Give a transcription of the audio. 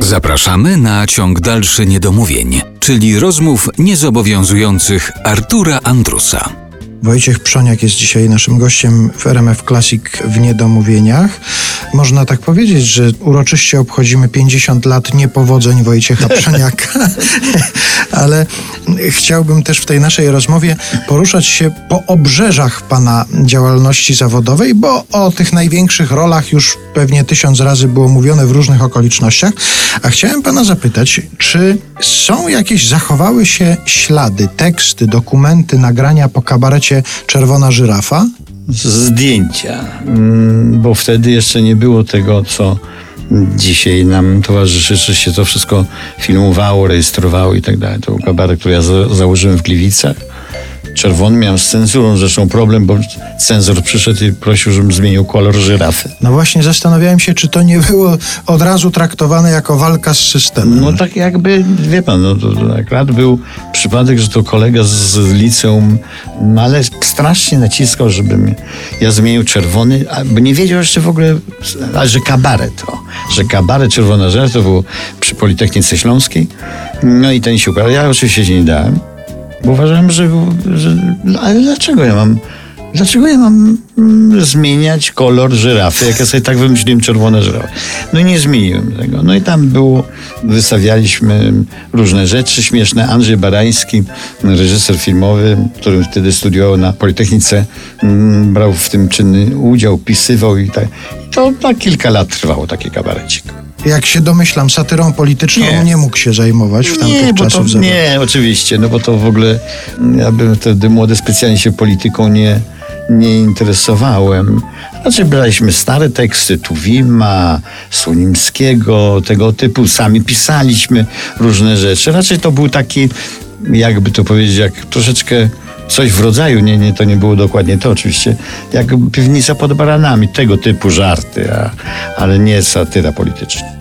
Zapraszamy na ciąg dalszy niedomówień, czyli rozmów niezobowiązujących Artura Andrusa. Wojciech Przoniak jest dzisiaj naszym gościem w RMF Classic w Niedomówieniach. Można tak powiedzieć, że uroczyście obchodzimy 50 lat niepowodzeń Wojciecha Przoniaka, ale chciałbym też w tej naszej rozmowie poruszać się po obrzeżach pana działalności zawodowej, bo o tych największych rolach już pewnie tysiąc razy było mówione w różnych okolicznościach. A chciałem pana zapytać, czy są jakieś, zachowały się ślady, teksty, dokumenty, nagrania po kabarecie Czerwona Żyrafa? zdjęcia, mm, bo wtedy jeszcze nie było tego, co dzisiaj nam towarzyszy, że się to wszystko filmowało, rejestrowało i tak dalej. To był kabaret, który ja za założyłem w Gliwicach. Czerwony miałem z cenzurą zresztą problem, bo cenzor przyszedł i prosił, żebym zmienił kolor żyrafy. No właśnie zastanawiałem się, czy to nie było od razu traktowane jako walka z systemem. No tak jakby, wie pan, no to, to akurat był przypadek, że to kolega z liceum, no ale strasznie naciskał, żebym ja zmienił czerwony, a bo nie wiedział jeszcze w ogóle, a że kabaret, o, że kabaret Czerwona Żerafa to było przy Politechnice Śląskiej. No i ten się układał. Ja oczywiście się nie dałem, bo uważałem, że, że no, ale dlaczego ja mam Dlaczego ja mam mm, zmieniać kolor żyrafy, jak ja sobie tak wymyśliłem czerwone żyrafy? No i nie zmieniłem tego. No i tam było, wystawialiśmy różne rzeczy śmieszne. Andrzej Barański, reżyser filmowy, który wtedy studiował na Politechnice, mm, brał w tym czynny udział, pisywał i tak. To na kilka lat trwało taki kabarecik. Jak się domyślam, satyrą polityczną nie, Nie. mógł się zajmować w tamtych Nie, bo to, nie, oczywiście, no bo to w ogóle ja bym wtedy młody specjalnie się polityką nie, nie interesowałem. Znaczy braliśmy stare teksty Tuwima, Sunimskiego, tego typu. Sami pisaliśmy różne rzeczy. Raczej to był taki, jakby to powiedzieć, jak troszeczkę coś w rodzaju, nie, nie, to nie było dokładnie to oczywiście, jak piwnica pod baranami, tego typu żarty, a, ale nie satyra polityczna.